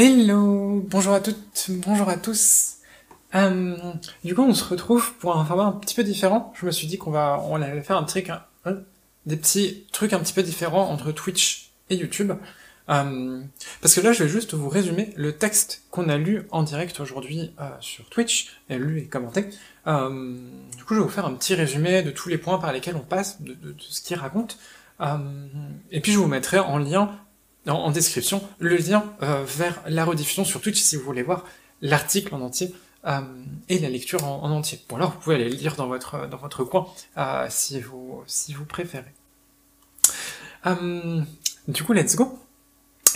Hello, bonjour à toutes, bonjour à tous. Euh, du coup, on se retrouve pour un format un petit peu différent. Je me suis dit qu'on va, on allait faire un truc, des petits trucs un petit peu différents entre Twitch et YouTube. Euh, parce que là, je vais juste vous résumer le texte qu'on a lu en direct aujourd'hui euh, sur Twitch, et lu et commenté. Euh, du coup, je vais vous faire un petit résumé de tous les points par lesquels on passe, de, de, de ce qu'il raconte. et puis, je vous mettrai en lien en, description le lien euh, vers la rediffusion sur Twitch si vous voulez voir l'article en entier euh, et la lecture en, entier. Bon là vous pouvez aller le lire dans votre, dans votre coin euh, si, vous, si vous préférez. du coup let's go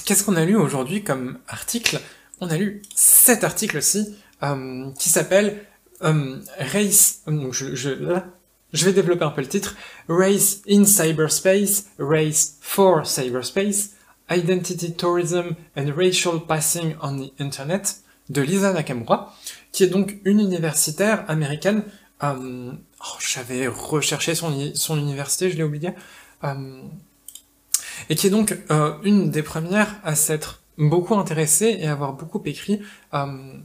Qu'est-ce qu'on a lu aujourd'hui comme article? On a lu cet article-ci qui s'appelle Race... Donc je, je vais développer un peu le titre. Race in Cyberspace, Race for Cyberspace, Identity Tourism and Racial Passing on the Internet de Lisa Nakamura, qui est donc une universitaire américaine. Euh, oh, J'avais recherché son, université, je l'ai oublié. Euh, et qui est donc euh, une des premières à s'être beaucoup intéressée et avoir beaucoup écrit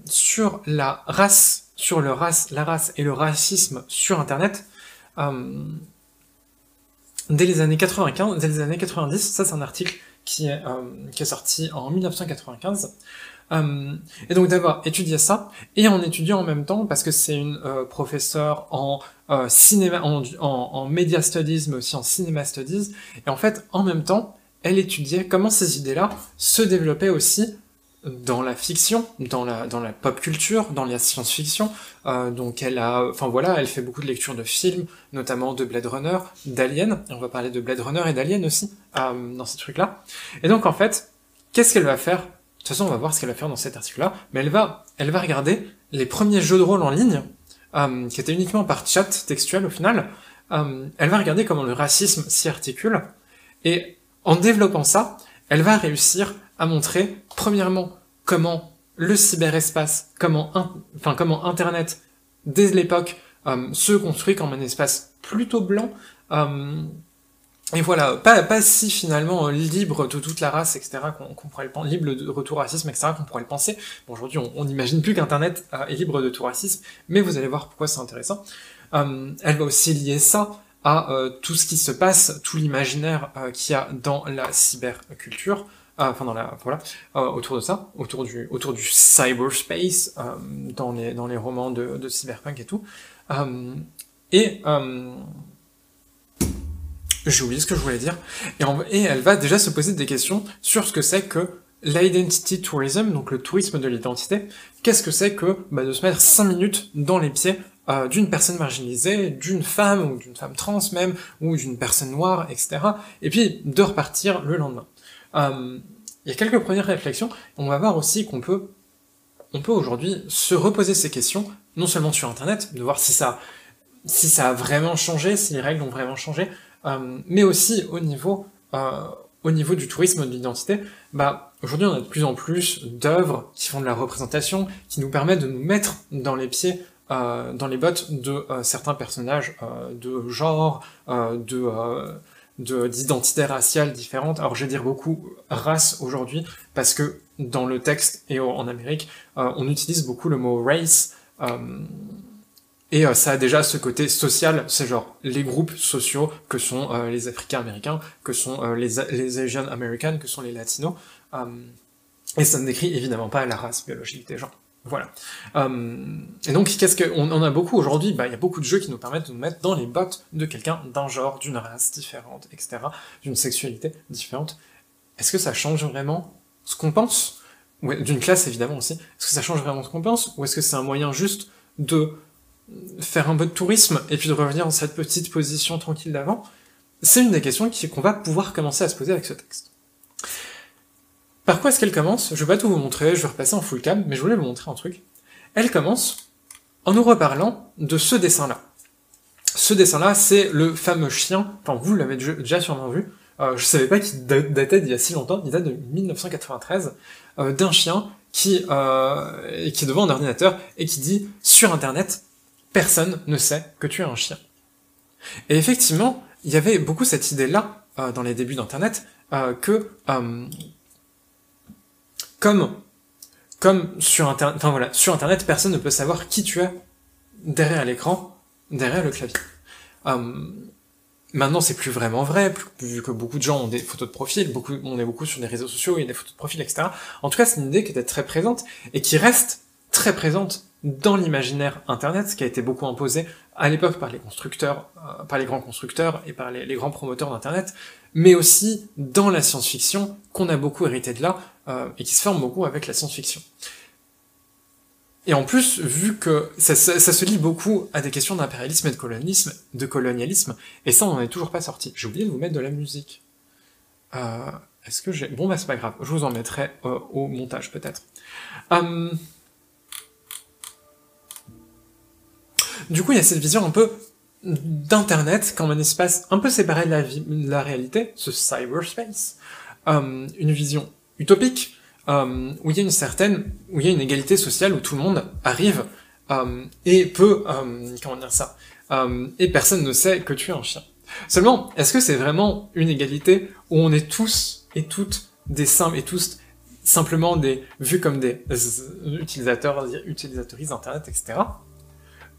sur la race, sur le race, la race et le racisme sur Internet. Dès les années 95, dès les années 90, ça c'est un article qui est, euh, qui est sorti en 1995. Euh, et donc d'avoir étudié ça, et en étudiant en même temps, parce que c'est une euh, professeure en euh, cinéma, en, en, en, media studies, mais aussi en cinéma studies, et en fait, en même temps, elle étudiait comment ces idées-là se développaient aussi dans la fiction, dans la, dans la pop culture, dans la science-fiction. Euh, donc elle a, enfin voilà, elle fait beaucoup de lectures de films, notamment de Blade Runner, d'Alien. On va parler de Blade Runner et d'Alien aussi euh, dans ces trucs-là. Et donc en fait, qu'est-ce qu'elle va faire? De toute façon, on va voir ce qu'elle va faire dans cet article-là. Mais elle va, elle va regarder les premiers jeux de rôle en ligne, euh, qui étaient uniquement par chat textuel au final. Euh, elle va regarder comment le racisme s'y articule. Et en développant ça, elle va réussir à montrer, premièrement, comment le cyberespace, comment, Internet, dès l'époque, euh, se construit comme un espace plutôt blanc, euh, et voilà, pas, si finalement libre de toute la race, etc., qu'on pourrait le penser, libre de retour racisme, etc., qu'on pourrait le penser. Bon, aujourd'hui, on n'imagine plus qu'Internet euh, est libre de tout racisme, mais vous allez voir pourquoi c'est intéressant. Elle va aussi lier ça à tout ce qui se passe, tout l'imaginaire qu'il y a dans la cyberculture, enfin dans la voilà euh, autour de ça, autour du autour du cyberspace euh, dans les dans les romans de, de cyberpunk et tout. Euh, et j'ai oublié ce que je voulais dire. Et, et elle va déjà se poser des questions sur ce que c'est que l'identity tourism, donc le tourisme de l'identité. Qu'est-ce que c'est que bah, de se mettre 5 minutes dans les pieds euh, d'une personne marginalisée, d'une femme ou d'une femme trans même, ou d'une personne noire, etc. Et puis de repartir le lendemain. Euh, il y a quelques premières réflexions. On va voir aussi qu'on peut, on peut aujourd'hui se reposer ces questions, non seulement sur Internet, de voir si ça, si ça a vraiment changé, si les règles ont vraiment changé, euh, mais aussi au niveau, euh, au niveau du tourisme de l'identité. Bah, aujourd'hui, on a de plus en plus d'œuvres qui font de la représentation, qui nous permettent de nous mettre dans les pieds dans les bottes de certains personnages de genre, de d'identité raciale différente. Alors je vais dire beaucoup race aujourd'hui parce que dans le texte et en Amérique, euh, on utilise beaucoup le mot race euh, et euh, ça a déjà ce côté social, c'est genre les groupes sociaux que sont euh, les Africains américains, que sont les, les Asian Americans, que sont les Latinos. et ça ne décrit évidemment pas la race biologique des gens. Voilà. Euh, et donc, qu'est-ce que on, on, a beaucoup aujourd'hui? Bah, il y a beaucoup de jeux qui nous permettent de nous mettre dans les bottes de quelqu'un d'un genre, d'une race différente, etc., d'une sexualité différente. Est-ce que ça change vraiment ce qu'on pense? D'une classe évidemment aussi. Est-ce que ça change vraiment ce qu'on pense? Ou est-ce que c'est un moyen juste de faire un peu de tourisme et puis de revenir dans cette petite position tranquille d'avant? C'est une des questions qu'on va pouvoir commencer à se poser avec ce texte. Par quoi est-ce qu'elle commence? Je vais pas tout vous montrer, je vais repasser en full cam, mais je voulais vous montrer un truc. Elle commence en nous reparlant de ce dessin-là. Ce dessin-là, c'est le fameux chien, enfin vous l'avez déjà sûrement vu, euh, je savais pas qu'il datait d'il y a si longtemps, il date de 1993, euh, d'un chien qui, euh, qui est devant un ordinateur et qui dit sur internet, personne ne sait que tu es un chien. Et effectivement, il y avait beaucoup cette idée-là, euh, dans les débuts d'internet, euh, que comme comme sur Internet, voilà, sur Internet, personne ne peut savoir qui tu es derrière l'écran, derrière le clavier. Euh, maintenant, c'est plus vraiment vrai, vu que beaucoup de gens ont des photos de profil, beaucoup, on est beaucoup sur des réseaux sociaux, il y a des photos de profil, etc. En tout cas, c'est une idée qui était très présente et qui reste très présente dans l'imaginaire Internet, qui a été beaucoup imposé à l'époque par les constructeurs, euh, par les grands constructeurs et par les grands promoteurs d'Internet, mais aussi dans la science-fiction, qu'on a beaucoup hérité de là, euh, et qui se forme beaucoup avec la science-fiction. Et en plus, vu que ça, se lie beaucoup à des questions d'impérialisme et de colonialisme, et ça, on n'en est toujours pas sorti. J'ai oublié de vous mettre de la musique. Euh, Est-ce que j'ai... Bon, bah c'est pas grave, je vous en mettrai euh, au montage, peut-être. Du coup, il y a cette vision un peu d'Internet comme un espace un peu séparé de la, réalité, ce cyberspace. Une vision utopique, euh, où il y a une certaine, où il y a une égalité sociale, où tout le monde arrive euh, et peut, euh, comment dire ça, euh, et personne ne sait que tu es un chien. Seulement, est-ce que c'est vraiment une égalité où on est tous et toutes des simples et tous simplement des vus comme des utilisateurs, utilisatrices d'internet, etc.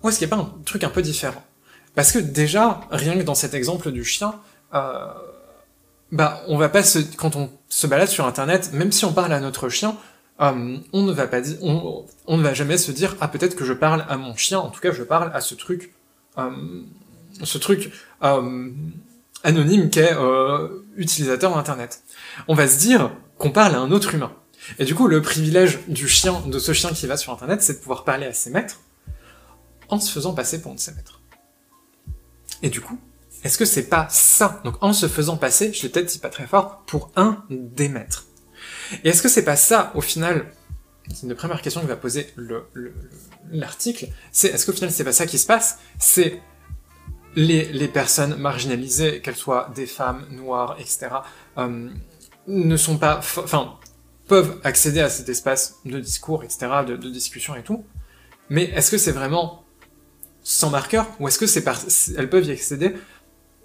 Ou est-ce qu'il n'y a pas un truc un peu différent? Parce que déjà, rien que dans cet exemple du chien, euh, bah, on va pas se, quand on se balade sur internet, même si on parle à notre chien, euh, on ne va pas on, ne va jamais se dire, ah, peut-être que je parle à mon chien, en tout cas, je parle à ce truc, euh, ce truc, euh, anonyme qu'est, euh, utilisateur d'internet. On va se dire qu'on parle à un autre humain. Et du coup, le privilège du chien, de ce chien qui va sur internet, c'est de pouvoir parler à ses maîtres, en se faisant passer pour un de ses maîtres. Et du coup, est-ce que c'est pas ça Donc en se faisant passer, je l'ai peut-être pas très fort, pour un des maîtres. Et est-ce que c'est pas ça, au final, c'est une première question que va poser l'article, le, le, c'est est-ce qu'au final c'est pas ça qui se passe? C'est les, personnes marginalisées, qu'elles soient des femmes, noires, etc., euh, ne sont pas, enfin, peuvent accéder à cet espace de discours, etc., de, de discussion et tout, mais est-ce que c'est vraiment sans marqueur, ou est-ce que c'est par, elles peuvent y accéder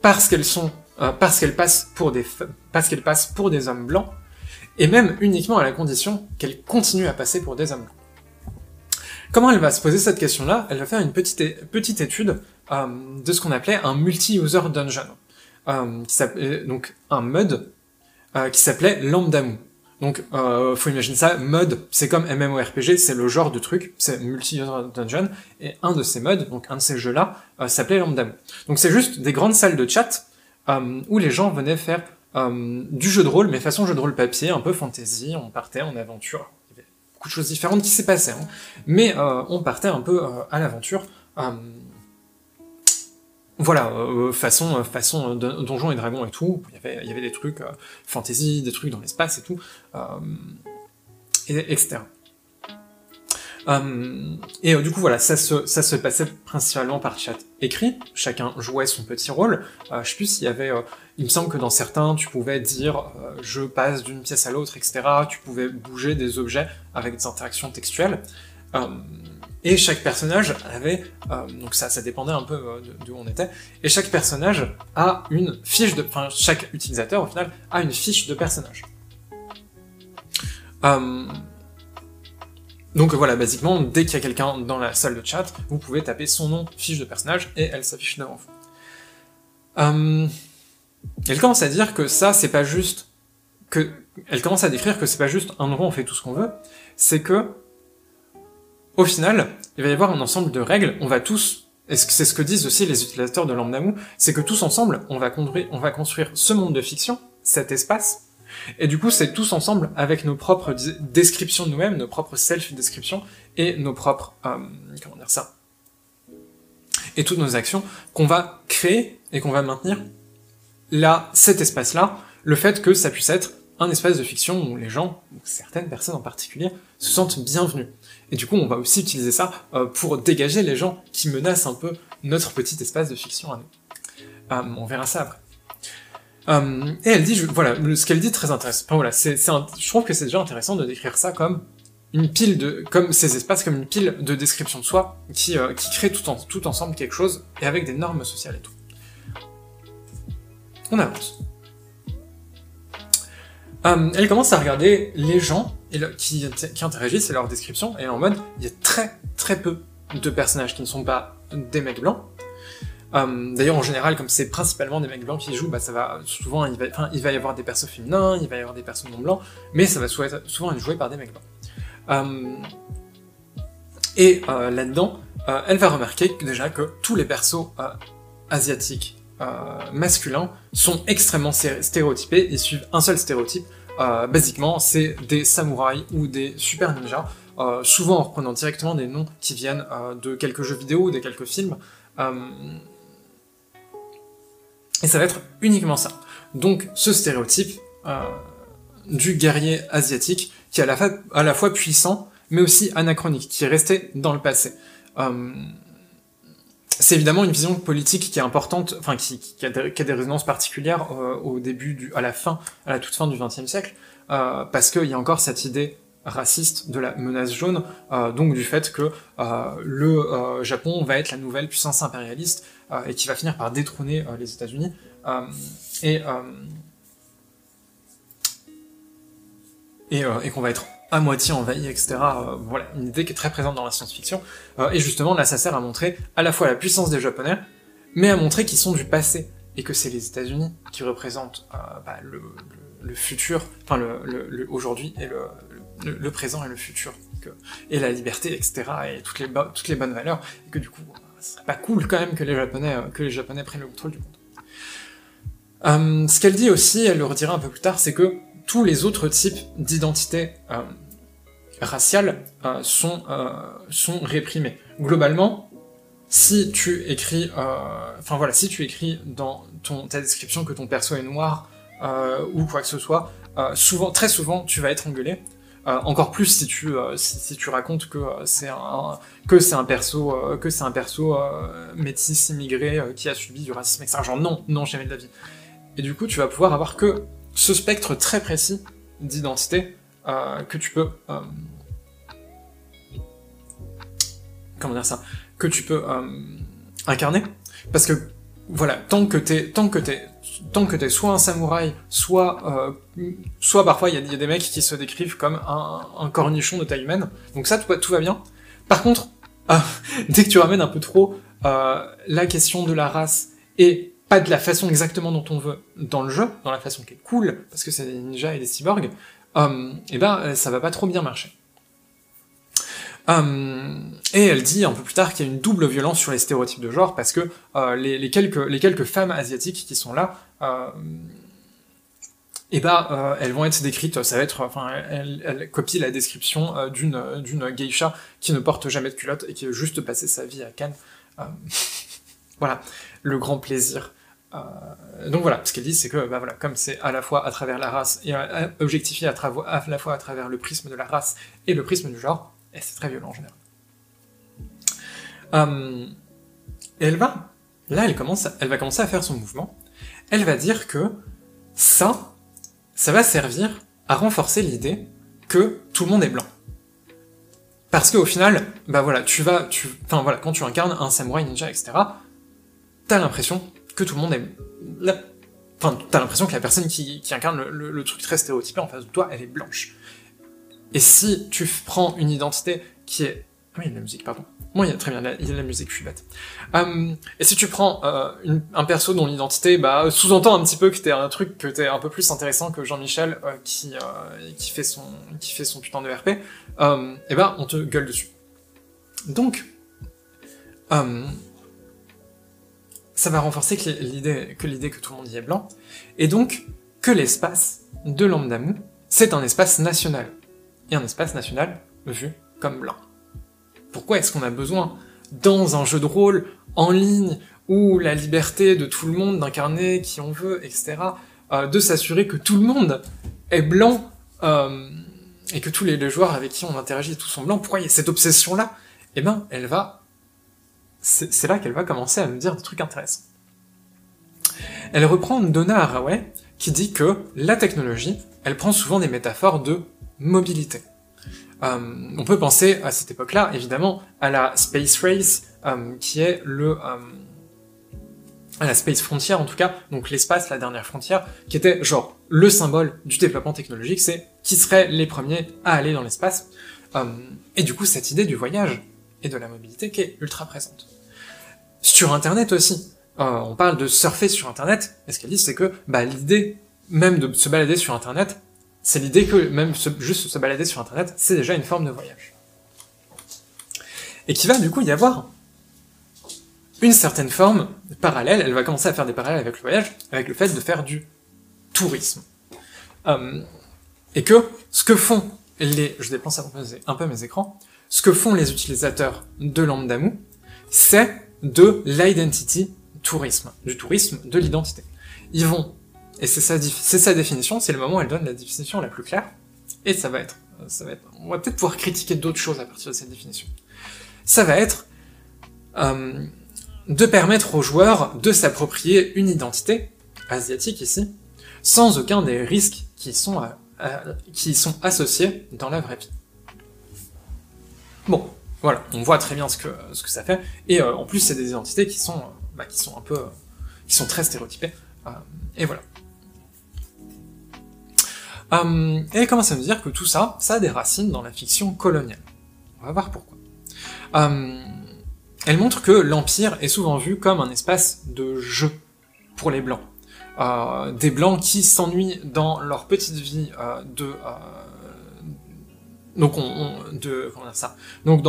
parce qu'elles sont, euh, parce qu'elles passent pour des, parce qu'elles passent pour des hommes blancs, et même uniquement à la condition qu'elles continuent à passer pour des hommes blancs. Comment elle va se poser cette question-là? Elle va faire une petite, petite étude euh, de ce qu'on appelait un multi-user dungeon, euh, donc un mode qui s'appelait Lambdamu. Donc, euh, faut imaginer ça, mode, c'est comme MMORPG, c'est le genre de truc, c'est multi-user dungeon, et un de ces modes, donc un de ces jeux-là, euh, s'appelait Lambda. Donc c'est juste des grandes salles de chat euh, où les gens venaient faire euh, du jeu de rôle, mais façon jeu de rôle papier, un peu fantasy, on partait en aventure. Il y avait beaucoup de choses différentes qui s'est passé, hein, mais on partait un peu à l'aventure. Voilà, euh, façon, euh, façon donjons et dragons et tout. Il y avait, il y avait des trucs euh, fantasy, des trucs dans l'espace et tout, euh, et, etc. Euh, et du coup, voilà, ça se, ça se passait principalement par chat écrit. Chacun jouait son petit rôle. je sais plus s'il y avait, il me semble que dans certains, tu pouvais dire, je passe d'une pièce à l'autre, etc. Tu pouvais bouger des objets avec des interactions textuelles. Et chaque personnage avait, euh, donc ça, ça dépendait un peu euh, d'où on était, et chaque personnage a une fiche de, enfin chaque utilisateur au final a une fiche de personnage. Euh, donc voilà, basiquement, dès qu'il y a quelqu'un dans la salle de chat, vous pouvez taper son nom, fiche de personnage, et elle s'affiche devant vous. Euh, elle commence à dire que ça, c'est pas juste que, elle commence à décrire que c'est pas juste un endroit où on fait tout ce qu'on veut, c'est que au final, il va y avoir un ensemble de règles, on va tous, et c'est ce que disent aussi les utilisateurs de Lambdamu, c'est que tous ensemble, on va, construire, ce monde de fiction, cet espace, et du coup, c'est tous ensemble, avec nos propres descriptions de nous-mêmes, nos propres self-descriptions, et nos propres, euh, comment dire ça, et toutes nos actions, qu'on va créer et qu'on va maintenir. Là, cet espace-là, le fait que ça puisse être un espace de fiction où les gens, certaines personnes en particulier, se sentent bienvenus. Et du coup, on va aussi utiliser ça euh, pour dégager les gens qui menacent un peu notre petit espace de fiction à nous. Euh, on verra ça après. Euh, et elle dit, voilà, ce qu'elle dit très intéressant. Je trouve que c'est déjà intéressant de décrire ça comme une pile de, comme ces espaces, comme une pile de description de soi qui, crée tout, en, tout ensemble quelque chose et avec des normes sociales et tout. On avance. Elle commence à regarder les gens et qui, qui interagissent à leur description, et en mode, il y a très très peu de personnages qui ne sont pas des mecs blancs. Euh, D'ailleurs, en général, comme c'est principalement des mecs blancs qui jouent, bah ça va souvent, il va, enfin, il va y avoir des persos féminins, il va y avoir des persos non blancs, mais ça va souvent être joué par des mecs blancs. Euh, et euh, là-dedans, elle va remarquer déjà que tous les persos asiatiques masculins sont extrêmement stéréotypés et suivent un seul stéréotype. Basiquement, c'est des samouraïs ou des super ninjas, souvent en reprenant directement des noms qui viennent de quelques jeux vidéo ou de quelques films. et ça va être uniquement ça. Donc ce stéréotype du guerrier asiatique qui est à la, à la fois puissant mais aussi anachronique, qui est resté dans le passé. C'est évidemment une vision politique qui est importante, enfin qui, a, des, résonances particulières euh, au début, du, à la fin, à la toute fin du XXe siècle, euh, parce qu'il y a encore cette idée raciste de la menace jaune, euh, donc du fait que le Japon va être la nouvelle puissance impérialiste et qui va finir par détrôner les États-Unis. Et et, et qu'on va être à moitié envahi, etc. Euh, voilà, une idée qui est très présente dans la science-fiction. Euh, et justement, là, ça sert à montrer à la fois la puissance des Japonais, mais à montrer qu'ils sont du passé, et que c'est les États-Unis qui représentent euh, bah, le, futur, enfin le, aujourd'hui et le, présent et le futur, et la liberté, etc. et toutes les, toutes les bonnes valeurs, et que du coup, ce serait pas cool quand même que les Japonais, que les Japonais prennent le contrôle du monde. Ce qu'elle dit aussi, elle le redira un peu plus tard, c'est que tous les autres types d'identité raciales euh, sont, euh, sont réprimées. Globalement, si tu écris, euh, enfin voilà, si tu écris dans ta description que ton perso est noir ou quoi que ce soit, souvent, très souvent, tu vas être engueulé. encore plus si tu si, tu racontes que c'est un que c'est un perso que c'est un perso métis immigré qui a subi du racisme etc. Genre non non jamais de la vie. Et du coup tu vas pouvoir avoir que ce spectre très précis d'identité que tu peux comment dire ça, que tu peux euh, incarner. Parce que, voilà, tant que t'es, tant que t'es, tant que t'es soit un samouraï, soit, euh, soit parfois il y, a des mecs qui se décrivent comme un, cornichon de taille humaine. Donc ça, tout, tout va bien. Par contre, euh, dès que tu ramènes un peu trop la question de la race et pas de la façon exactement dont on veut dans le jeu, dans la façon qui est cool, parce que c'est des ninjas et des cyborgs, et eh ben ça va pas trop bien marcher. Euh, et elle dit un peu plus tard qu'il y a une double violence sur les stéréotypes de genre parce que euh, les, les, quelques, les quelques femmes asiatiques qui sont là, euh, et eh ben, euh, elles vont être décrites, ça va être, enfin, elle, elle copie la description euh, d'une d'une geisha qui ne porte jamais de culotte et qui veut juste passer sa vie à Cannes. voilà, le grand plaisir. donc voilà, ce qu'elle dit, c'est que, bah voilà, comme c'est à la fois à travers la race et objectifié à, à la fois à travers le prisme de la race et le prisme du genre, et c'est très violent en général. Euh, et elle va, là, elle commence, elle va commencer à faire son mouvement. Elle va dire que ça, ça va servir à renforcer l'idée que tout le monde est blanc. Parce qu'au final, bah voilà, tu vas, tu, enfin voilà, quand tu incarnes un samouraï ninja, etc., t'as l'impression que tout le monde est, enfin, t'as l'impression que la personne qui, incarne le, truc très stéréotypé en face de toi, elle est blanche. Et si tu prends une identité qui est... Ah oui, il y a de la musique, pardon. Moi, très bien, il y a de la musique, je suis bête. Euh, et si tu prends euh, un perso dont l'identité bah, sous-entend un petit peu que t'es un truc que t'es un peu plus intéressant que Jean-Michel euh, qui, fait son, qui putain de RP, et ben on te gueule dessus. Donc, ça va renforcer que l'idée que que tout le monde y est blanc, et donc que l'espace de Lambdamou, c'est un espace national un espace national vu comme blanc. Pourquoi est-ce qu'on a besoin, dans un jeu de rôle en ligne, où la liberté de tout le monde d'incarner qui on veut, etc., euh, de s'assurer que tout le monde est blanc, euh, et que tous les, joueurs avec qui on interagit tous sont blancs, pourquoi il y a cette obsession-là? Eh ben, elle va... C'est là qu'elle va commencer à nous dire des trucs intéressants. Elle reprend Donna Haraway, qui dit que la technologie, elle prend souvent des métaphores de mobilité. Euh, on peut penser à cette époque-là, évidemment, à la Space Race, euh, qui est le, euh, à la Space Frontier en tout cas, donc l'espace, la dernière frontière, qui était genre le symbole du développement technologique, c'est qui seraient les premiers à aller dans l'espace. Et du coup, cette idée du voyage et de la mobilité qui est ultra présente. Sur Internet aussi, on parle de surfer sur Internet, et ce qu'elle dit, c'est que bah, l'idée même de se balader sur Internet, c'est l'idée que même juste se balader sur Internet, c'est déjà une forme de voyage. Et qu'il va du coup y avoir une certaine forme parallèle, elle va commencer à faire des parallèles avec le voyage, avec le fait de faire du tourisme. Euh, et que ce que font les... Je dépense un peu mes écrans. Ce que font les utilisateurs de Lambdamu, c'est de l'identity tourisme, du tourisme de l'identité. Ils vont, et c'est sa, sa définition, c'est le moment où elle donne la définition la plus claire, et ça va être, ça va être, on va peut-être pouvoir critiquer d'autres choses à partir de cette définition. Ça va être euh, de permettre aux joueurs de s'approprier une identité, asiatique ici, sans aucun des risques qui sont, qui sont associés dans la vraie vie. Bon, voilà, on voit très bien ce que, ce que ça fait, et euh, en plus c'est des identités qui sont, bah, qui sont un peu, qui sont très stéréotypées, euh, et voilà. Euh, et elle commence à me dire que tout ça, ça a des racines dans la fiction coloniale? On va voir pourquoi. elle montre que l'Empire est souvent vu comme un espace de jeu pour les Blancs. des Blancs qui s'ennuient dans leur petite vie de donc on, de comment dire ça? Donc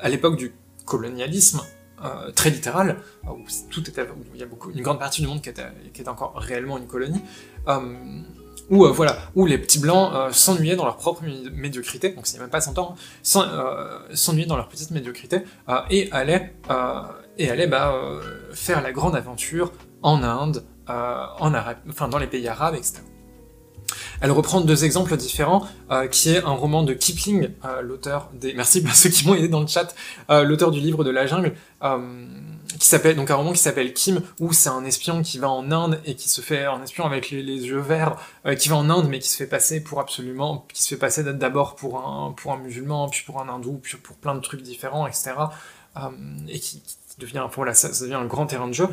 à l'époque du colonialisme euh, très littéral où tout il y a beaucoup une grande partie du monde qui était qui était encore réellement une colonie euh, où euh, voilà où les petits blancs euh, s'ennuyaient dans leur propre médiocrité donc c'est même pas 100 ans hein, s'ennuyaient dans leur petite médiocrité et allaient et allaient bah, faire la grande aventure en Inde en Arabe dans les pays arabes etc elle reprend deux exemples différents, euh, qui est un roman de Kipling, euh, l'auteur des... Merci à ceux qui m'ont aidé dans le chat, euh, l'auteur du livre de la jungle, qui s'appelle donc un roman qui s'appelle Kim, où c'est un espion qui va en Inde et qui se fait un espion avec les, yeux verts, qui va en Inde mais qui se fait passer pour absolument, qui se fait passer d'abord pour un pour un musulman, puis pour un hindou, puis pour plein de trucs différents, etc. et qui, devient, voilà, ça, devient un grand terrain de jeu.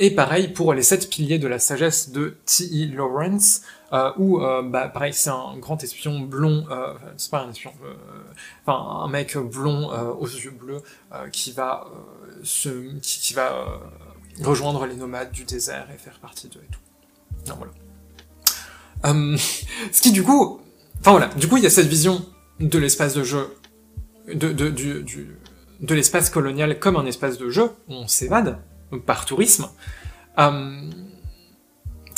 et pareil pour les sept piliers de la sagesse de T.E. Lawrence, euh, où, euh, bah, pareil, c'est un grand espion blond, euh, c'est pas un espion, euh, enfin, un mec blond aux yeux bleus qui va qui, va rejoindre les nomades du désert et faire partie d'eux et tout. Non, voilà. ce qui, du coup, enfin voilà, du coup, il y a cette vision de l'espace de jeu, de, de, du, de l'espace colonial comme un espace de jeu, où on s'évade, par tourisme. Euh,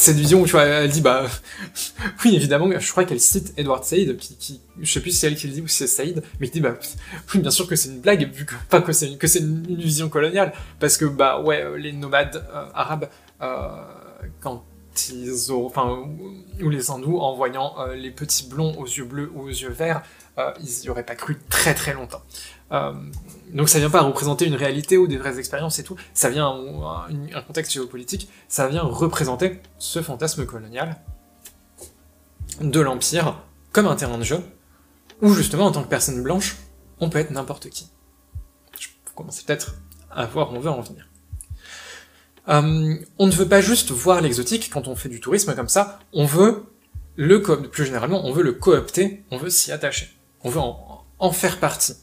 cette vision où tu vois, elle dit bah oui évidemment, je crois qu'elle cite Edward Said qui, qui, je sais plus si c'est elle qui le dit ou c'est Said, mais qui dit bah oui bien sûr que c'est une blague vu que pas que c'est que c'est une, vision coloniale parce que bah ouais euh, les nomades euh, arabes euh, quand ils ont enfin ou les hindous en voyant les petits blonds aux yeux bleus ou aux yeux verts ils y auraient pas cru très très longtemps. Donc ça vient pas représenter une réalité ou des vraies expériences et tout, ça vient un, un contexte géopolitique, ça vient représenter ce fantasme colonial de l'Empire comme un terrain de jeu, où justement en tant que personne blanche, on peut être n'importe qui. Je commence peut-être à voir où on veut en venir. Euh, on ne veut pas juste voir l'exotique quand on fait du tourisme comme ça, on veut le plus généralement, on veut le coopter, on veut s'y attacher, on veut en faire partie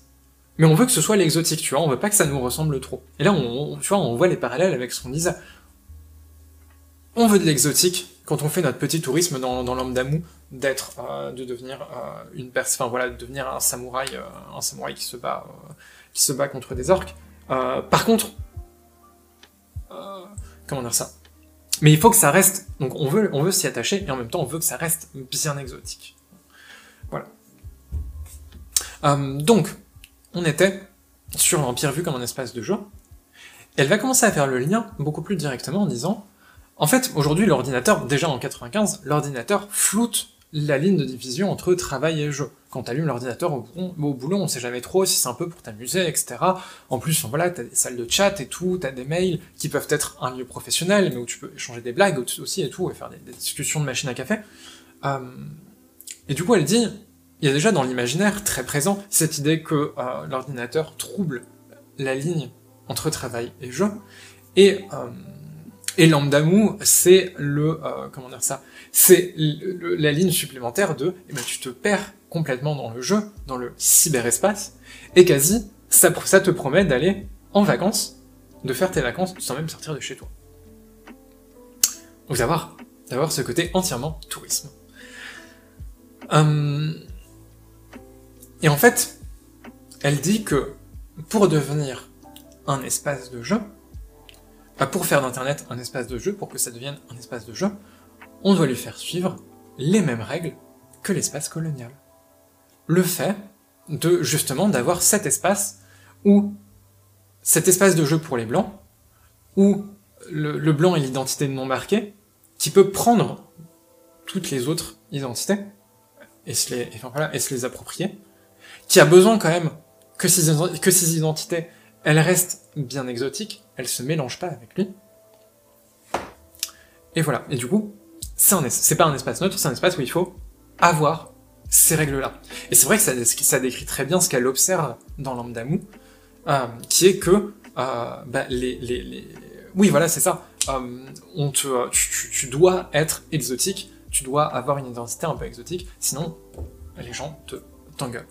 mais on veut que ce soit l'exotique, tu vois, on veut pas que ça nous ressemble trop. Et là, on, tu vois, on voit les parallèles avec ce qu'on disait. On veut de l'exotique quand on fait notre petit tourisme dans, dans l'homme d'amour, d'être, euh, de devenir euh, une personne, enfin voilà, de devenir un samouraï, euh, un samouraï qui se bat, euh, qui se bat contre des orques. Euh, par contre, comment dire ça? Mais il faut que ça reste, donc on veut, on veut s'y attacher et en même temps on veut que ça reste bien exotique. Voilà. donc, on était sur l'Empire vu comme un espace de jeu. elle va commencer à faire le lien beaucoup plus directement en disant, en fait, aujourd'hui, l'ordinateur, déjà en 95, l'ordinateur floute la ligne de division entre travail et jeu. Quand t'allumes l'ordinateur au, boulot, on sait jamais trop si c'est un peu pour t'amuser, etc. En plus, voilà, t'as des salles de chat et tout, t'as des mails qui peuvent être un lieu professionnel, mais où tu peux échanger des blagues aussi et tout, et faire des, discussions de machine à café. Euh, et du coup, elle dit, il y a déjà dans l'imaginaire très présent cette idée que euh, l'ordinateur trouble la ligne entre travail et jeu, et euh, Et lambda-mou, c'est le, euh, comment dire ça, c'est la ligne supplémentaire de, eh ben, tu te perds complètement dans le jeu, dans le cyberespace, et quasi, ça, ça te promet d'aller en vacances, de faire tes vacances sans même sortir de chez toi. Donc d'avoir, d'avoir ce côté entièrement tourisme. Hum, et en fait, elle dit que pour devenir un espace de jeu, pour faire d'Internet un espace de jeu, pour que ça devienne un espace de jeu, on doit lui faire suivre les mêmes règles que l'espace colonial. Le fait de justement d'avoir cet espace où cet espace de jeu pour les blancs, où le, blanc est l'identité non marquée, qui peut prendre toutes les autres identités et se les approprier, qui a besoin quand même que ces identités, elles restent bien exotiques, elles se mélangent pas avec lui. Et voilà. Et du coup, c'est pas un espace neutre, c'est un espace où il faut avoir ces règles-là. Et c'est vrai que ça, décrit très bien ce qu'elle observe dans Lambdamou, euh, qui est que euh, bah, les, les, les, Oui, voilà, c'est ça. Euh, on te, tu, tu, dois être exotique, tu dois avoir une identité un peu exotique, sinon les gens te t'engueulent.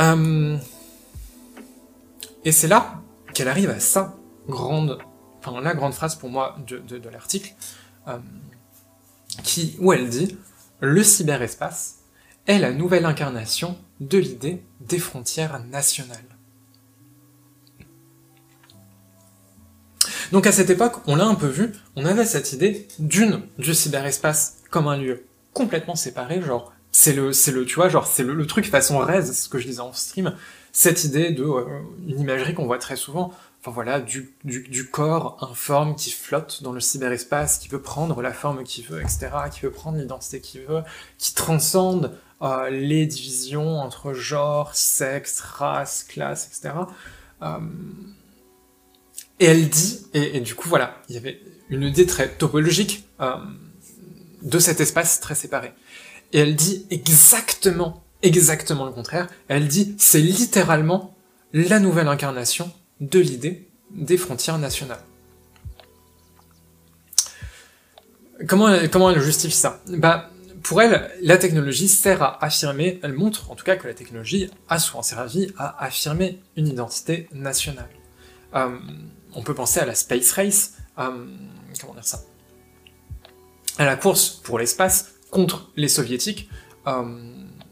Euh, et c'est là qu'elle arrive à sa grande, enfin la grande phrase pour moi de, l'article, euh, où elle dit Le cyberespace est la nouvelle incarnation de l'idée des frontières nationales. Donc à cette époque, on l'a un peu vu, on avait cette idée d'une du cyberespace comme un lieu complètement séparé, genre c'est le, c'est le, tu vois, genre c'est le, truc façon rêve, ce que je disais en stream, cette idée de euh, une imagerie qu'on voit très souvent, enfin voilà, du, du, corps informe qui flotte dans le cyberespace, qui peut prendre la forme qu'il veut, etc., qui peut prendre l'identité qu'il veut, qui transcende euh, les divisions entre genre, sexe, race, classe, etc. Euh, et elle dit, et, du coup voilà, il y avait une idée très topologique de cet espace très séparé. Et elle dit exactement exactement le contraire. Elle dit c'est littéralement la nouvelle incarnation de l'idée des frontières nationales. Comment, comment elle justifie ça? Bah, pour elle, la technologie sert à affirmer, elle montre en tout cas que la technologie a souvent servi à affirmer une identité nationale. Euh, on peut penser à la space race, euh, comment dire ça? À la course pour l'espace contre les soviétiques. Euh,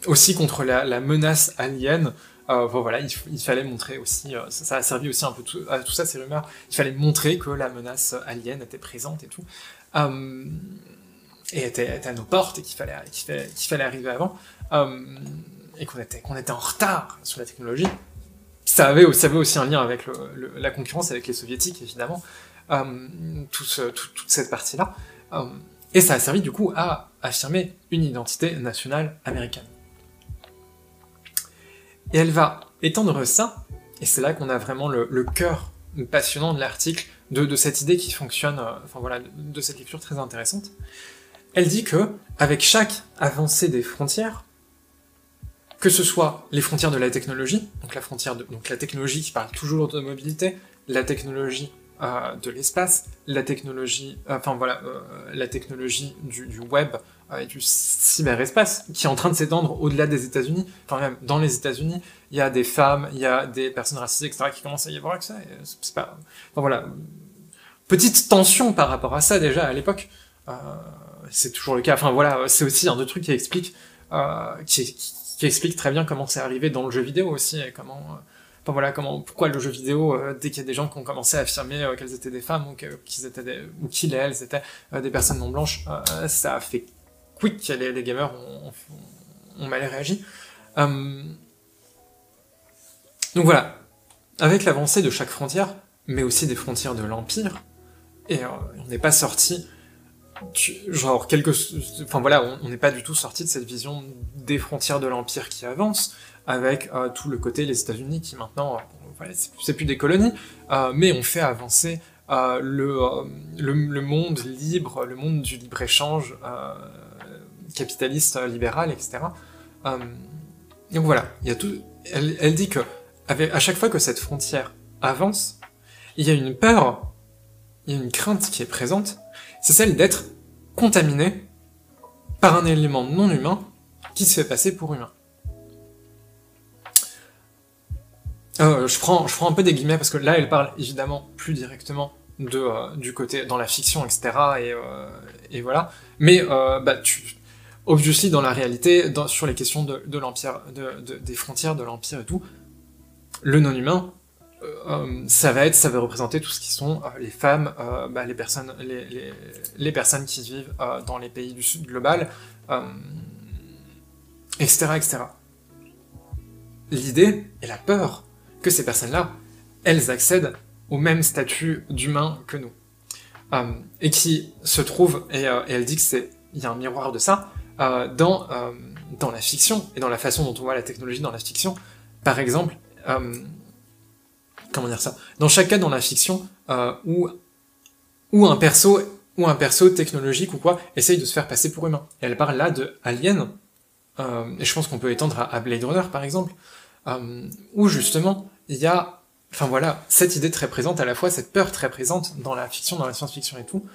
aussi contre la, menace alien. Euh, voilà, il, fallait montrer aussi, euh, ça, a servi aussi un peu à tout ça, ces rumeurs, il fallait montrer que la menace alien était présente et tout, euh, et était, à nos portes et qu'il fallait, qu'il fallait, arriver avant, et qu'on était, qu'on était en retard sur la technologie. Ça avait, ça avait aussi un lien avec la concurrence avec les soviétiques, évidemment, tout toute cette partie-là. Et ça a servi du coup à affirmer une identité nationale américaine. Et elle va étendre ça, et c'est là qu'on a vraiment le, cœur passionnant de l'article, de, cette idée qui fonctionne, euh, enfin voilà, de cette lecture très intéressante. Elle dit que, avec chaque avancée des frontières, que ce soit les frontières de la technologie, donc la frontière de, donc la technologie qui parle toujours de mobilité, la technologie euh, de l'espace, la technologie, euh, enfin voilà, la technologie du, du web, et du cyberespace qui est en train de s'étendre au-delà des États-Unis. Enfin, même dans les États-Unis, il y a des femmes, il y a des personnes racisées, etc., qui commencent à y avoir accès. C'est pas. Enfin voilà. Petite tension par rapport à ça déjà à l'époque. Euh, c'est toujours le cas. Enfin voilà, c'est aussi un des trucs qui explique, euh, qui, qui, explique très bien comment c'est arrivé dans le jeu vidéo aussi et comment. Euh, enfin voilà, comment, pourquoi le jeu vidéo, euh, dès qu'il y a des gens qui ont commencé à affirmer euh, qu'elles étaient des femmes ou qu'ils étaient des, elles étaient des personnes non blanches, ça a fait quick, les, les gamers ont, mal réagi. Euh, donc voilà, avec l'avancée de chaque frontière, mais aussi des frontières de l'Empire, et euh, on n'est pas sorti, genre quelques, enfin voilà, on n'est pas du tout sorti de cette vision des frontières de l'Empire qui avance, avec euh, tout le côté les États-Unis qui maintenant, c'est plus des colonies, mais on fait avancer le, le, monde libre, le monde du libre échange capitaliste euh, libéral, etc. Euh, donc voilà, il y a tout. Elle, dit que à chaque fois que cette frontière avance, il y a une peur il y a une crainte qui est présente, c'est celle d'être contaminé par un élément non humain qui se fait passer pour humain. Euh, je, prends, un peu des guillemets parce que là, elle parle évidemment plus directement euh, du côté dans la fiction, etc. Et, euh, et voilà. Mais bah, obviously, dans la réalité, sur les questions de, l'empire, de, de, des frontières de l'empire et tout, le non-humain, ça va être, ça va représenter tout ce qui sont les femmes, bah, les personnes, les, personnes qui vivent dans les pays du sud global, etc., etc. L'idée et la peur que ces personnes-là, elles accèdent au même statut d'humain que nous. Euh, et qui se trouve, euh, et, elle dit que c'est, il y a un miroir de ça, euh, dans, dans la fiction, et dans la façon dont on voit la technologie dans la fiction. Par exemple, comment dire ça Dans chaque cas dans la fiction, où, où un perso ou un perso technologique ou quoi essaye de se faire passer pour humain. Et elle parle là de Alien, et je pense qu'on peut étendre à, Blade Runner par exemple, où justement il y a, enfin voilà, cette idée très présente, à la fois cette peur très présente dans la fiction, dans la science-fiction et tout,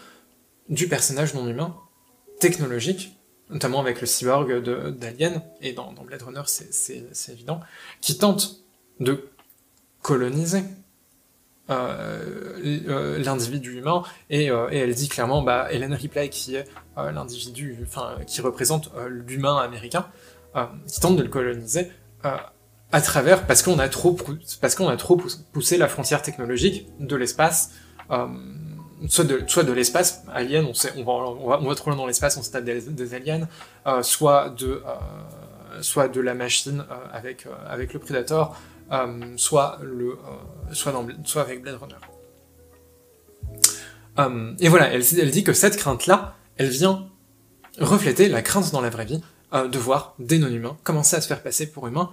du personnage non humain, technologique, notamment avec le cyborg d'Alien, et dans, Blade Runner c'est évident, qui tente de coloniser euh, euh, l'individu humain, et, euh, et, elle dit clairement, bah, Helen Ripley, qui est l'individu, enfin, qui représente l'humain américain, qui tente de le coloniser, à travers parce qu'on a trop parce qu'on a trop poussé la frontière technologique de l'espace soit de soit de l'espace alien on va on va, on va trop loin dans l'espace on se tape des, aliens soit de soit de la machine avec avec le Predator euh, soit le soit avec Blade Runner et voilà elle, dit que cette crainte là elle vient refléter la crainte dans la vraie vie de voir des non-humains commencer à se faire passer pour humains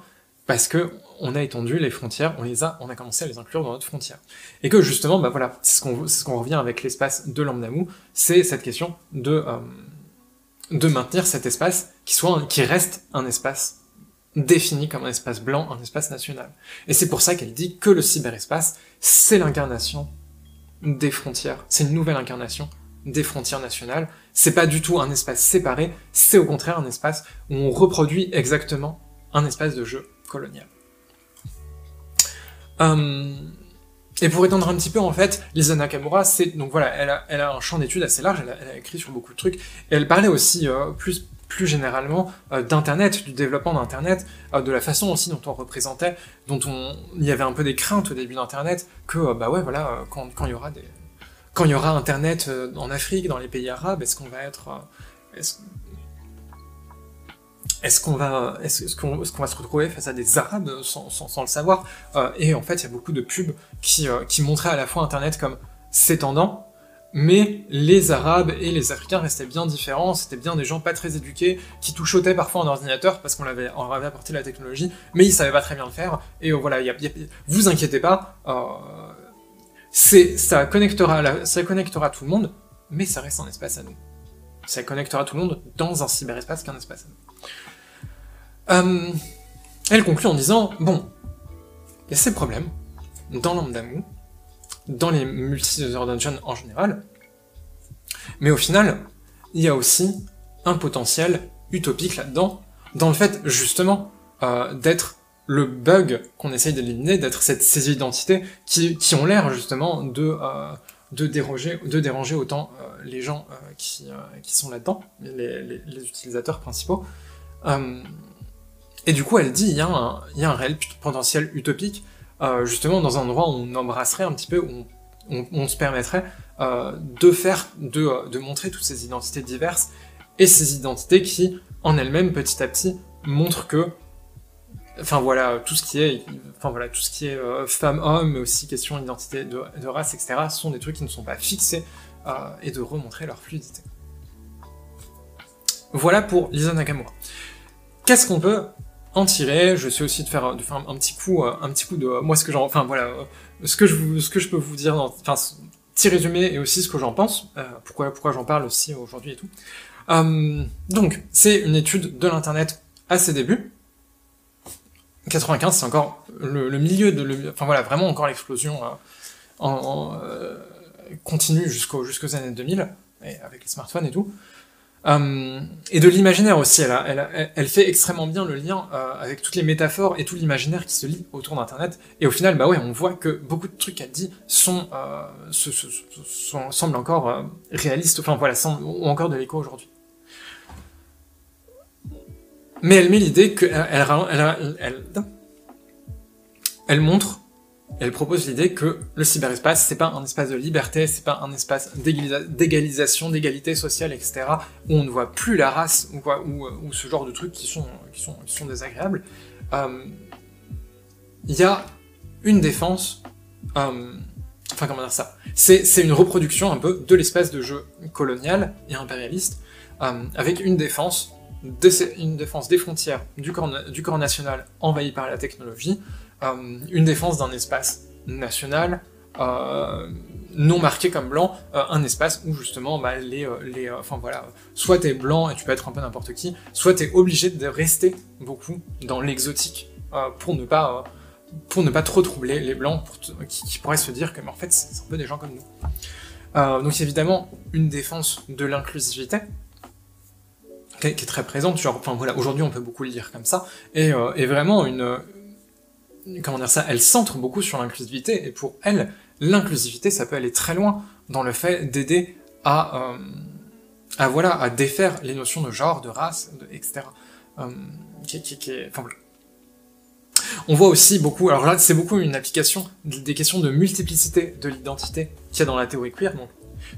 parce que on a étendu les frontières, on les a, on a commencé à les inclure dans notre frontière. Et que justement, bah voilà, c'est ce qu'on revient avec l'espace de Lambdamou, c'est cette question de euh, maintenir cet espace qui qui reste un espace défini comme un espace blanc, un espace national. Et c'est pour ça qu'elle dit que le cyberespace, c'est l'incarnation des frontières, c'est une nouvelle incarnation des frontières nationales. C'est pas du tout un espace séparé, c'est au contraire un espace où on reproduit exactement un espace de jeu colonial. Euh, et pour étendre un petit peu, en fait, Lisa Nakamura, c'est donc voilà, elle a, un champ d'études assez large, elle a, elle a, écrit sur beaucoup de trucs, et elle parlait aussi euh, plus plus généralement euh, d'internet, du développement d'internet, euh, de la façon aussi dont on représentait, dont on il y avait un peu des craintes au début d'internet que euh, bah ouais voilà quand quand il y aura des quand il y aura internet en Afrique, dans les pays arabes, est-ce qu'on va être est-ce est-ce qu'on va, est-ce qu'on est qu'on va se retrouver face à des Arabes sans, sans, sans le savoir euh, Et en fait, il y a beaucoup de pubs qui, euh, qui montraient à la fois Internet comme s'étendant, mais les Arabes et les Africains restaient bien différents, c'était bien des gens pas très éduqués, qui touchotaient parfois un ordinateur parce qu'on on avait apporté la technologie, mais ils savaient pas très bien le faire, et euh, voilà, vous inquiétez pas, euh, ça connectera, ça connectera tout le monde, mais ça reste un espace à nous. Ça connectera tout le monde dans un cyberespace qu'un espace à nous. Euh, elle conclut en disant Bon, il y a ces problèmes dans Lambdamu, dans les multi-user dungeons en général, mais au final, il y a aussi un potentiel utopique là-dedans, dans le fait justement euh, d'être le bug qu'on essaye d'éliminer, d'être cette, ces identités qui, ont l'air justement de, euh, déranger autant euh, les gens qui, sont là-dedans, les, utilisateurs principaux. Et du coup, elle dit, il y a un réel potentiel utopique, euh, justement dans un endroit où on embrasserait un petit peu, où on, se permettrait euh, de faire, de, de montrer toutes ces identités diverses, et ces identités qui, en elles-mêmes, petit à petit, montrent que, enfin voilà, tout ce qui est, enfin voilà, tout ce qui est euh, femme-homme, mais aussi question d'identité de, de, race, etc., sont des trucs qui ne sont pas fixés, euh, et de remontrer leur fluidité. Voilà pour Lisa Nakamura. Qu'est-ce qu'on peut en tirer. Je sais aussi de faire, de faire un, petit coup, euh, un petit coup de moi ce que j'en, enfin voilà, euh, ce que je ce que je peux vous dire, enfin petit résumé et aussi ce que j'en pense. Euh, pourquoi, pourquoi j'en parle aussi aujourd'hui et tout. Euh, donc c'est une étude de l'internet à ses débuts. 95, c'est encore le, milieu de, enfin voilà, vraiment encore l'explosion continue jusqu'aux jusqu'aux années 2000, et avec les smartphones et tout. Euh, et de l'imaginaire aussi, elle, fait extrêmement bien le lien euh, avec toutes les métaphores et tout l'imaginaire qui se lie autour d'Internet. Et au final, bah ouais, on voit que beaucoup de trucs qu'elle dit euh, sont, semblent encore réalistes, enfin voilà, encore de l'écho aujourd'hui. Mais elle met l'idée elle, elle, montre, elle propose l'idée que le cyberespace, c'est pas un espace de liberté, c'est pas un espace d'égalisation, d'égalité sociale, etc., où on ne voit plus la race, ou, ou ce genre de trucs qui sont, désagréables. Euh, il y a une défense, euh, enfin comment dire ça, c'est une reproduction un peu de l'espace de jeu colonial et impérialiste, euh, avec une défense des frontières du corps, national envahi par la technologie, euh, une défense d'un espace national euh, non marqué comme blanc, euh, un espace où justement bah, les, euh, les enfin voilà, soit t'es blanc et tu peux être un peu n'importe qui, soit t'es obligé de rester beaucoup dans l'exotique pour ne pas pour ne pas trop troubler les blancs qui, pourraient se dire que en fait c'est un peu des gens comme nous. donc évidemment une défense de l'inclusivité, qui est très présente. Enfin voilà, aujourd'hui on peut beaucoup le dire comme ça, et, euh, et vraiment une, comment dire ça, elle centre beaucoup sur l'inclusivité. Et pour elle, l'inclusivité, ça peut aller très loin dans le fait d'aider à, euh, à voilà, à défaire les notions de genre, de race, etc. Euh. On voit aussi beaucoup, alors là c'est beaucoup une application des questions de multiplicité de l'identité qu'il y a dans la théorie queer,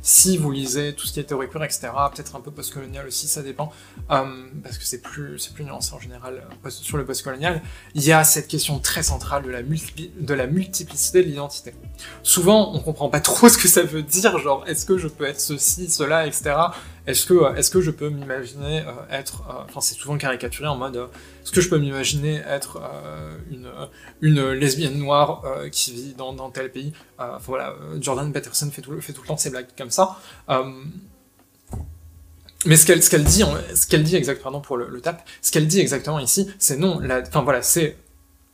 si vous lisez tout ce qui est théorie queer, etc., peut-être un peu postcolonial aussi, ça dépend, euh, parce que c'est plus, c'est plus nuancé en général euh, sur le postcolonial, il y a cette question très centrale de la, multi de la multiplicité de l'identité. Souvent, on comprend pas trop ce que ça veut dire, genre, est-ce que je peux être ceci, cela, etc., est-ce que, est-ce que je peux m'imaginer euh, être, euh, enfin c'est souvent caricaturé en mode, euh, est-ce que je peux m'imaginer être euh, une, lesbienne noire qui vit dans, tel pays? Voilà, Jordan Peterson fait tout, fait tout le temps ses blagues comme ça. mais ce qu'elle ce dit, ce qu'elle dit exactement pour le, le tap, ce qu'elle dit exactement ici, c'est non, enfin voilà, c'est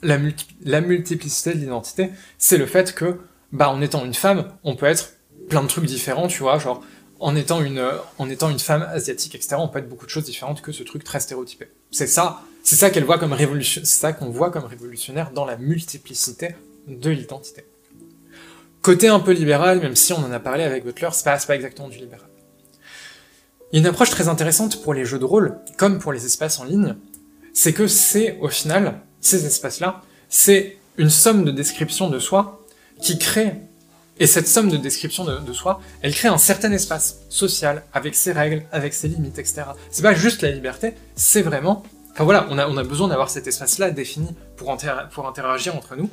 la, multi, la multiplicité de l'identité, c'est le fait que, bah en étant une femme, on peut être plein de trucs différents, tu vois, genre en étant une, femme asiatique, etc., on peut être beaucoup de choses différentes que ce truc très stéréotypé. C'est ça, c'est ça qu'elle voit comme révolution, c'est ça qu'on voit comme révolutionnaire dans la multiplicité de l'identité. Côté un peu libéral, même si on en a parlé avec Butler, c'est pas, pas exactement du libéral. Une approche très intéressante pour les jeux de rôle, comme pour les espaces en ligne, c'est que c'est, au final, ces espaces-là, c'est une somme de descriptions de soi qui crée et cette somme de description de, soi, elle crée un certain espace social, avec ses règles, avec ses limites, etc. C'est pas juste la liberté, c'est vraiment... Enfin voilà, on a, on a besoin d'avoir cet espace-là défini pour, pour interagir entre nous.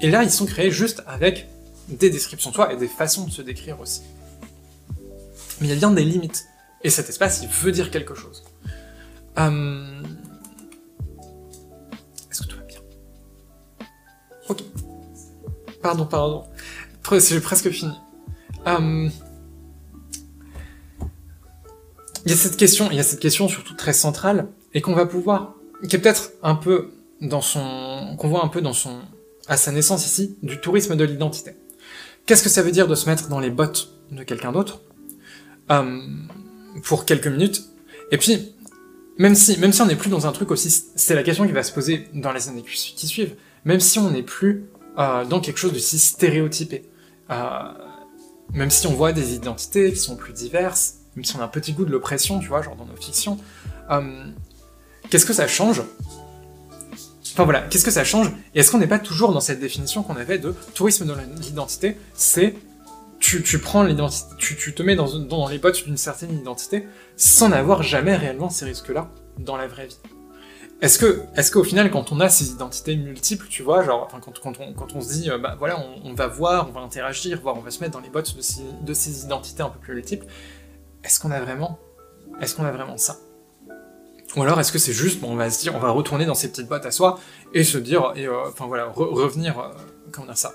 Et là, ils sont créés juste avec des descriptions de soi et des façons de se décrire aussi. Mais il y a bien des limites. Et cet espace, il veut dire quelque chose. Euh... Est-ce que tout va bien? Ok. Pardon, pardon. J'ai presque fini. Euh... Il y a cette question, il y a cette question surtout très centrale, et qu'on va pouvoir, qui est peut-être un peu dans son, qu'on voit un peu dans son, à sa naissance ici, du tourisme de l'identité. Qu'est-ce que ça veut dire de se mettre dans les bottes de quelqu'un d'autre? Euh, pour quelques minutes Et puis, même si, même si on n'est plus dans un truc aussi, c'est la question qui va se poser dans les années qui suivent, même si on n'est plus euh, dans quelque chose de si stéréotypé, euh, même si on voit des identités qui sont plus diverses, même si on a un petit goût de l'oppression, tu vois, genre dans nos fictions, euh, qu'est-ce que ça change? Enfin voilà, qu'est-ce que ça change? Et est-ce qu'on n'est pas toujours dans cette définition qu'on avait de tourisme de l'identité C'est tu, tu prends l'identité, tu, tu te mets dans, dans les bottes d'une certaine identité sans n'avoir jamais réellement ces risques-là dans la vraie vie. Est-ce que, est-ce qu'au final, quand on a ces identités multiples, tu vois, genre, quand, on, se dit, euh, bah voilà, on, va voir, on va interagir, voir, on va se mettre dans les bottes de ces, de ces identités un peu plus multiples, est-ce qu'on a vraiment, est-ce qu'on a vraiment ça? Ou alors est-ce que c'est juste, bon, on va se dire, on va retourner dans ces petites bottes à soi et se dire, et euh, enfin voilà, re revenir, euh, comment dire ça?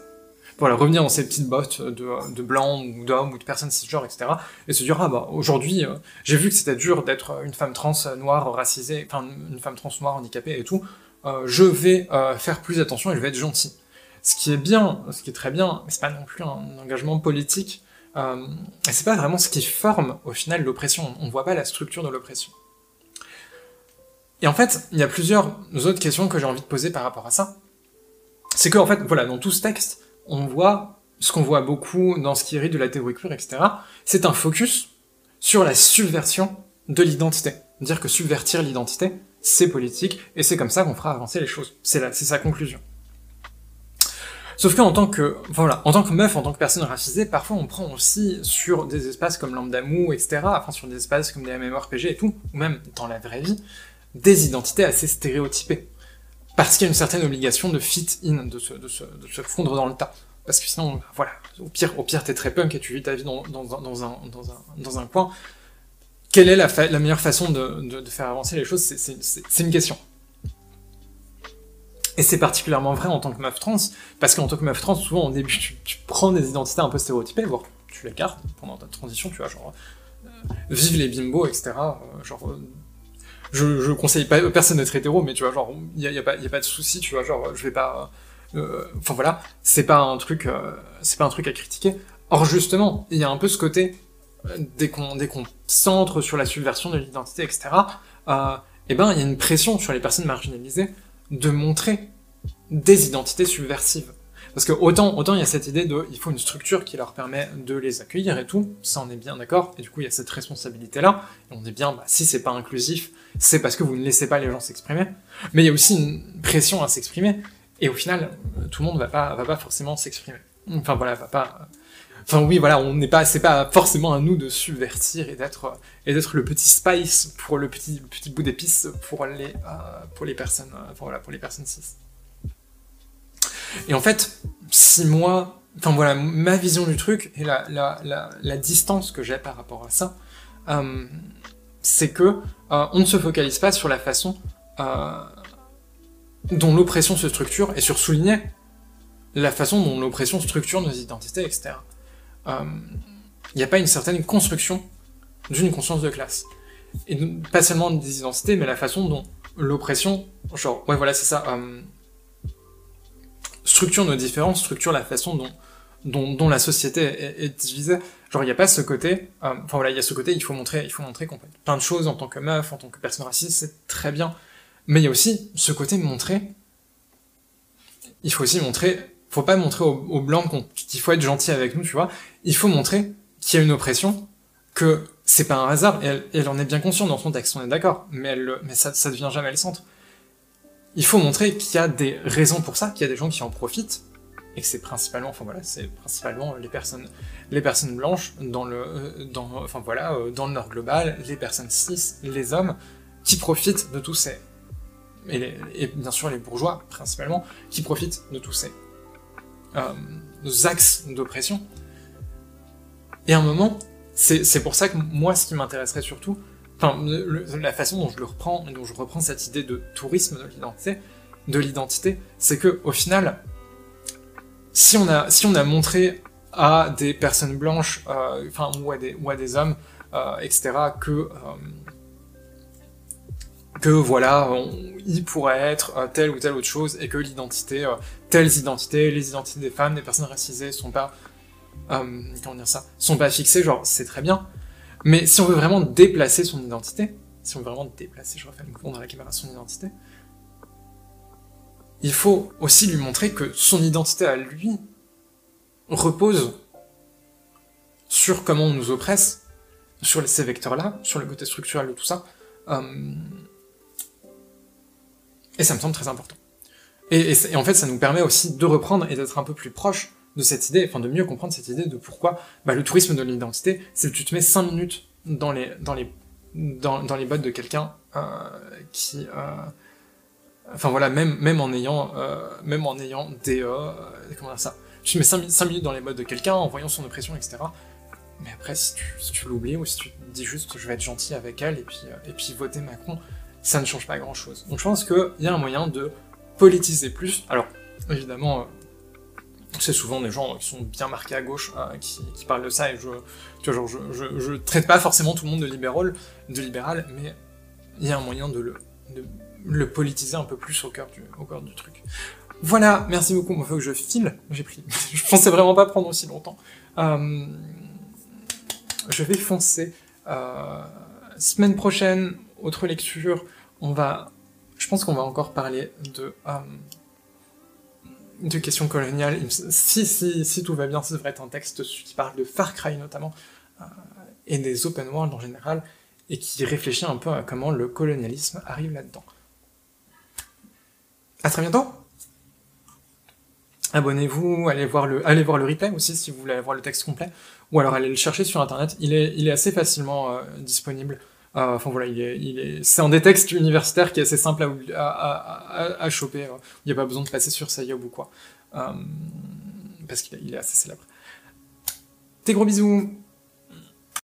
Voilà, revenir dans ces petites bottes de, de blancs ou d'hommes ou de personnes cisgenres, etc. Et se dire, ah bah aujourd'hui, euh, j'ai vu que c'était dur d'être une femme trans noire racisée, enfin une femme trans noire handicapée et tout, euh, je vais euh, faire plus attention et je vais être gentil. Ce qui est bien, ce qui est très bien, c'est pas non plus un engagement politique et c'est pas vraiment ce qui forme au final l'oppression. On voit pas la structure de l'oppression. Et en fait, il y a plusieurs autres questions que j'ai envie de poser par rapport à ça. C'est que, en fait, voilà, dans tout ce texte, on voit ce qu'on voit beaucoup dans ce qui hérite de la théorie queer, etc. C'est un focus sur la subversion de l'identité. Dire que subvertir l'identité, c'est politique, et c'est comme ça qu'on fera avancer les choses. C'est sa conclusion. Sauf qu'en tant que, voilà, en tant que meuf, en tant que personne racisée, parfois on prend aussi sur des espaces comme Lambdamou, etc., enfin sur des espaces comme des MMORPG et tout, ou même dans la vraie vie, des identités assez stéréotypées. Parce qu'il y a une certaine obligation de fit in, de se, fondre dans le tas. Parce que sinon, voilà, au pire, au pire t'es très punk et tu vis ta vie dans, un, coin. Quelle est la, meilleure façon de, faire avancer les choses C'est une question. Et c'est particulièrement vrai en tant que meuf trans, parce qu'en tant que meuf trans, souvent au début, tu, prends des identités un peu stéréotypées, voire tu les gardes pendant ta transition, tu vois, genre, euh, vive les bimbos, etc. je, je conseille pas personne d'être hétéro, mais tu vois, genre, il y a, y a, pas, y a pas de souci, tu vois, genre, je vais pas. Euh, enfin voilà, c'est pas un truc, euh, c'est pas un truc à critiquer. Or justement, il y a un peu ce côté euh, dès qu'on dès qu'on centre sur la subversion de l'identité, etc. Euh, eh ben, il y a une pression sur les personnes marginalisées de montrer des identités subversives. Parce que autant, autant il y a cette idée de, il faut une structure qui leur permet de les accueillir et tout, ça on est bien d'accord, et du coup il y a cette responsabilité-là, et on est bien, bah, si c'est pas inclusif, c'est parce que vous ne laissez pas les gens s'exprimer, mais il y a aussi une pression à s'exprimer, et au final, tout le monde va pas, va pas forcément s'exprimer. Enfin voilà, va pas, Enfin oui, voilà, on n'est pas, c'est pas forcément à nous de subvertir et d'être et d'être le petit spice pour le petit, petit bout d'épice pour les euh, pour les personnes, euh, voilà, pour les personnes cis. Et en fait, si moi, enfin voilà, ma vision du truc et la la la, la distance que j'ai par rapport à ça, euh, c'est que euh, on ne se focalise pas sur la façon euh, dont l'oppression se structure et sur souligner la façon dont l'oppression structure nos identités, etc il euh, n'y a pas une certaine construction d'une conscience de classe. Et pas seulement des identités, mais la façon dont l'oppression, genre, ouais, voilà, c'est ça, euh, structure nos différences, structure la façon dont, dont, dont la société est, est divisée. Genre, il n'y a pas ce côté, euh, enfin voilà, il y a ce côté, il faut montrer, il faut montrer qu'on peut plein de choses en tant que meuf, en tant que personne raciste, c'est très bien. Mais il y a aussi ce côté de montrer, il faut aussi montrer faut pas montrer aux, aux blancs qu'il faut être gentil avec nous, tu vois. Il faut montrer qu'il y a une oppression, que c'est pas un hasard, et elle, elle, en est bien consciente dans son texte, on est d'accord, mais, elle, mais ça, ça devient jamais le centre. Il faut montrer qu'il y a des raisons pour ça, qu'il y a des gens qui en profitent, et que c'est principalement, enfin voilà, c'est principalement les personnes, les personnes blanches dans le, dans, enfin voilà, euh, dans le Nord global, les personnes cis, les hommes, qui profitent de tous ces, et, bien sûr les bourgeois principalement, qui profitent de tous ces euh, axes d'oppression. Et à un moment, c'est pour ça que moi, ce qui m'intéresserait surtout, enfin, la façon dont je le reprends, dont je reprends cette idée de tourisme de l'identité, de l'identité, c'est que au final, si on a, si on a montré à des personnes blanches, euh, enfin, ou à des, ou à des hommes, euh, etc., que euh, que voilà, il pourrait être euh, telle ou telle autre chose et que l'identité, telles identités, les identités des femmes, des personnes racisées sont pas, comment dire ça, sont pas fixées, genre c'est très bien. Mais si on veut vraiment déplacer son identité, si on veut vraiment déplacer, je refais le mouvement dans la caméra, son identité, il faut aussi lui montrer que son identité à lui repose sur comment on nous oppresse, sur ces vecteurs-là, sur le côté structurel de tout ça. Euh, et ça me semble très important. Et, en fait, ça nous permet aussi de reprendre et d'être un peu plus proche de cette idée, enfin de mieux comprendre cette idée de pourquoi bah, le tourisme de l'identité, c'est que tu te mets 5 minutes dans les, dans les, dans les bottes de quelqu'un euh, qui... Euh, enfin voilà, même, même en ayant, euh, même en ayant des... Euh, comment dire ça? Tu mets 5, 5 minutes dans les bottes de quelqu'un en voyant son oppression, etc. Mais après, si tu, l'oublies ou si tu dis juste je vais être gentil avec elle et puis, euh, et puis voter Macron, ça ne change pas grand chose. Donc je pense qu'il y a un moyen de politiser plus. Alors, évidemment, c'est souvent des gens qui sont bien marqués à gauche qui, parlent de ça, et je, tu vois, genre, je, je, traite pas forcément tout le monde de libéral, de libéral mais il y a un moyen de le, le politiser un peu plus au cœur du, truc. Voilà, merci beaucoup, il faut que je file, j'ai pris, je pensais vraiment pas prendre aussi longtemps. Euh, je vais foncer. Euh, semaine prochaine, autre lecture, on va, je pense qu'on va encore parler de, euh, questions coloniales. Si, si, tout va bien, ça devrait être un texte qui parle de Far Cry notamment, et des open world en général, et qui réfléchit un peu à comment le colonialisme arrive là-dedans. À très bientôt Abonnez-vous, allez voir le, allez voir le replay aussi si vous voulez voir le texte complet, ou alors allez le chercher sur internet. Il est, assez facilement euh, disponible. Euh, enfin voilà, il est, c'est un des textes universitaires qui est assez simple à, à, à, choper. Euh. Il n'y a pas besoin de passer sur Sayob ou quoi, parce qu'il est assez célèbre. Des gros bisous.